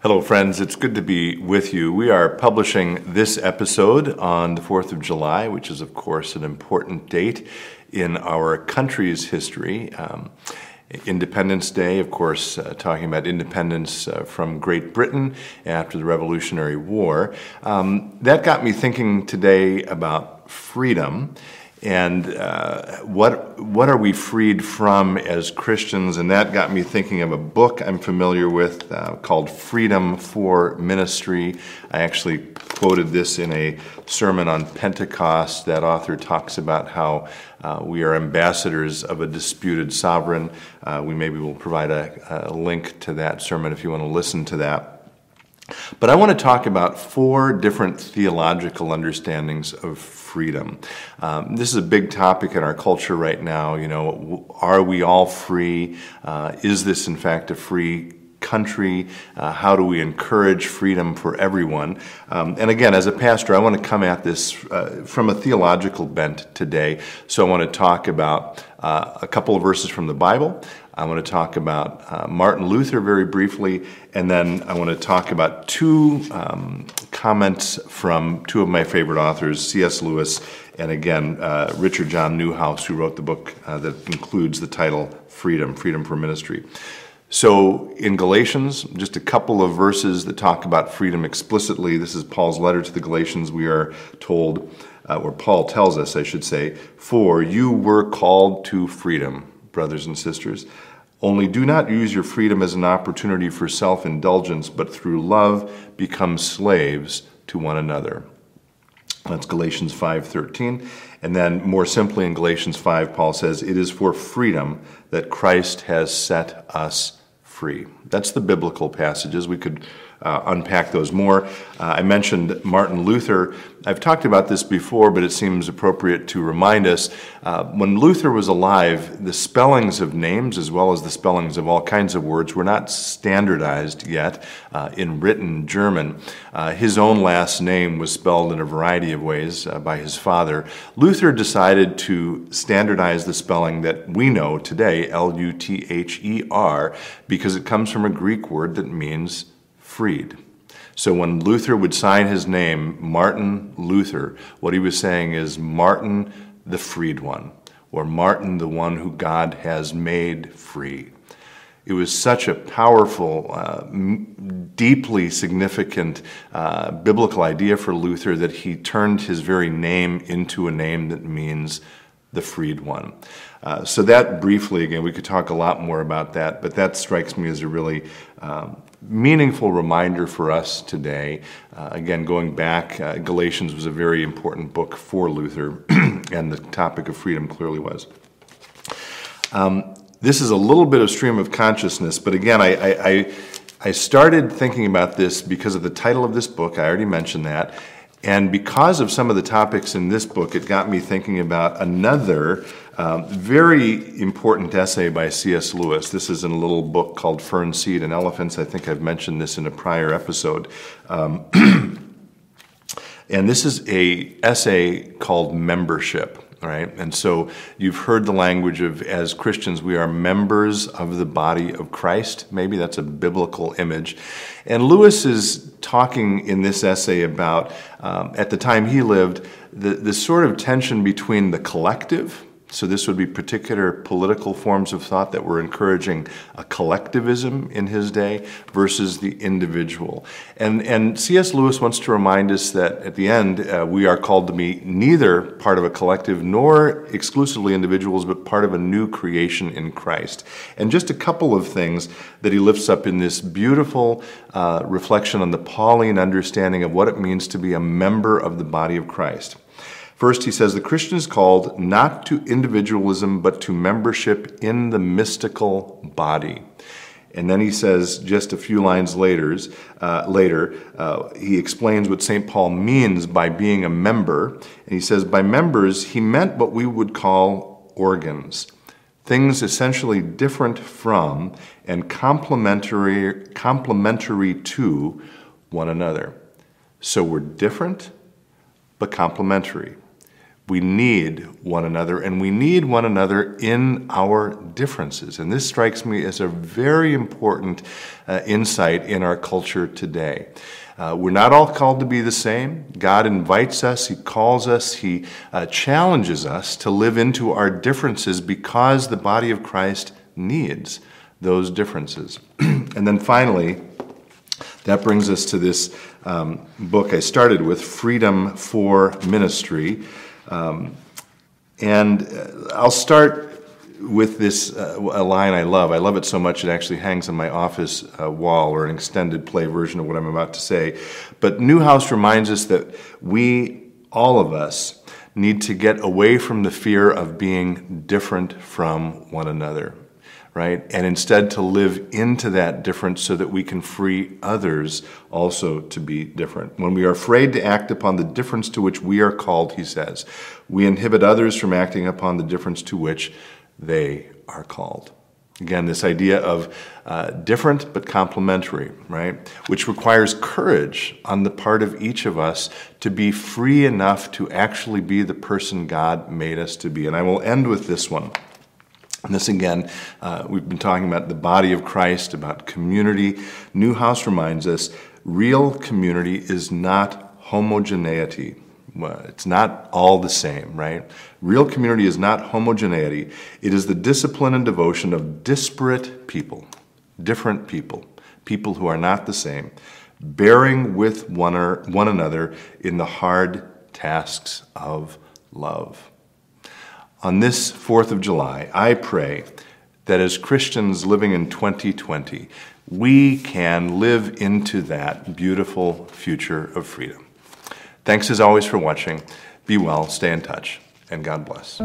Hello, friends. It's good to be with you. We are publishing this episode on the 4th of July, which is, of course, an important date in our country's history. Um, Independence Day, of course, uh, talking about independence uh, from Great Britain after the Revolutionary War. Um, that got me thinking today about freedom and uh, what what are we freed from as Christians? And that got me thinking of a book I'm familiar with uh, called Freedom for Ministry. I actually quoted this in a sermon on Pentecost. That author talks about how uh, we are ambassadors of a disputed sovereign. Uh, we maybe will provide a, a link to that sermon if you want to listen to that. But I want to talk about four different theological understandings of freedom. Um, this is a big topic in our culture right now. You know, are we all free? Uh, is this in fact a free country? Uh, how do we encourage freedom for everyone? Um, and again, as a pastor, I want to come at this uh, from a theological bent today. So I want to talk about uh, a couple of verses from the Bible. I want to talk about uh, Martin Luther very briefly, and then I want to talk about two um, comments from two of my favorite authors, C.S. Lewis, and again, uh, Richard John Neuhaus, who wrote the book uh, that includes the title Freedom, Freedom for Ministry. So in Galatians, just a couple of verses that talk about freedom explicitly. This is Paul's letter to the Galatians. We are told, uh, or Paul tells us, I should say, for you were called to freedom, brothers and sisters. Only do not use your freedom as an opportunity for self indulgence, but through love become slaves to one another. That's Galatians 5:13. And then more simply in Galatians 5 Paul says it is for freedom that Christ has set us free. That's the biblical passages. We could uh, unpack those more. Uh, I mentioned Martin Luther. I've talked about this before, but it seems appropriate to remind us. Uh, when Luther was alive, the spellings of names, as well as the spellings of all kinds of words, were not standardized yet uh, in written German. Uh, his own last name was spelled in a variety of ways uh, by his father. Luther decided to standardize the spelling that we know today, L U T H E R, because it comes from a Greek word that means freed. So when Luther would sign his name, Martin Luther, what he was saying is Martin the freed one, or Martin the one who God has made free. It was such a powerful, uh, deeply significant uh, biblical idea for Luther that he turned his very name into a name that means the freed one. Uh, so that briefly, again, we could talk a lot more about that, but that strikes me as a really um, meaningful reminder for us today. Uh, again, going back, uh, Galatians was a very important book for Luther, and the topic of freedom clearly was. Um, this is a little bit of stream of consciousness, but again, I, I, I, I started thinking about this because of the title of this book. I already mentioned that. And because of some of the topics in this book, it got me thinking about another um, very important essay by C.S. Lewis. This is in a little book called Fern Seed and Elephants. I think I've mentioned this in a prior episode. Um, and this is a essay called Membership right? And so you've heard the language of as Christians, we are members of the body of Christ. Maybe that's a biblical image. And Lewis is talking in this essay about, um, at the time he lived, the, the sort of tension between the collective so, this would be particular political forms of thought that were encouraging a collectivism in his day versus the individual. And, and C.S. Lewis wants to remind us that at the end, uh, we are called to be neither part of a collective nor exclusively individuals, but part of a new creation in Christ. And just a couple of things that he lifts up in this beautiful uh, reflection on the Pauline understanding of what it means to be a member of the body of Christ. First, he says the Christian is called not to individualism, but to membership in the mystical body. And then he says, just a few lines later, uh, later uh, he explains what St. Paul means by being a member. And he says, by members, he meant what we would call organs, things essentially different from and complementary, complementary to one another. So we're different, but complementary. We need one another, and we need one another in our differences. And this strikes me as a very important uh, insight in our culture today. Uh, we're not all called to be the same. God invites us, He calls us, He uh, challenges us to live into our differences because the body of Christ needs those differences. and then finally, that brings us to this um, book I started with, Freedom for Ministry. Um, and uh, I'll start with this uh, a line I love. I love it so much it actually hangs on my office uh, wall or an extended play version of what I'm about to say. But Neuhaus reminds us that we, all of us, need to get away from the fear of being different from one another right? And instead to live into that difference so that we can free others also to be different. When we are afraid to act upon the difference to which we are called, he says, we inhibit others from acting upon the difference to which they are called. Again, this idea of uh, different but complementary, right? Which requires courage on the part of each of us to be free enough to actually be the person God made us to be. And I will end with this one. And this again, uh, we've been talking about the body of Christ, about community. Neuhaus reminds us real community is not homogeneity. It's not all the same, right? Real community is not homogeneity. It is the discipline and devotion of disparate people, different people, people who are not the same, bearing with one, or, one another in the hard tasks of love. On this 4th of July, I pray that as Christians living in 2020, we can live into that beautiful future of freedom. Thanks as always for watching. Be well, stay in touch, and God bless.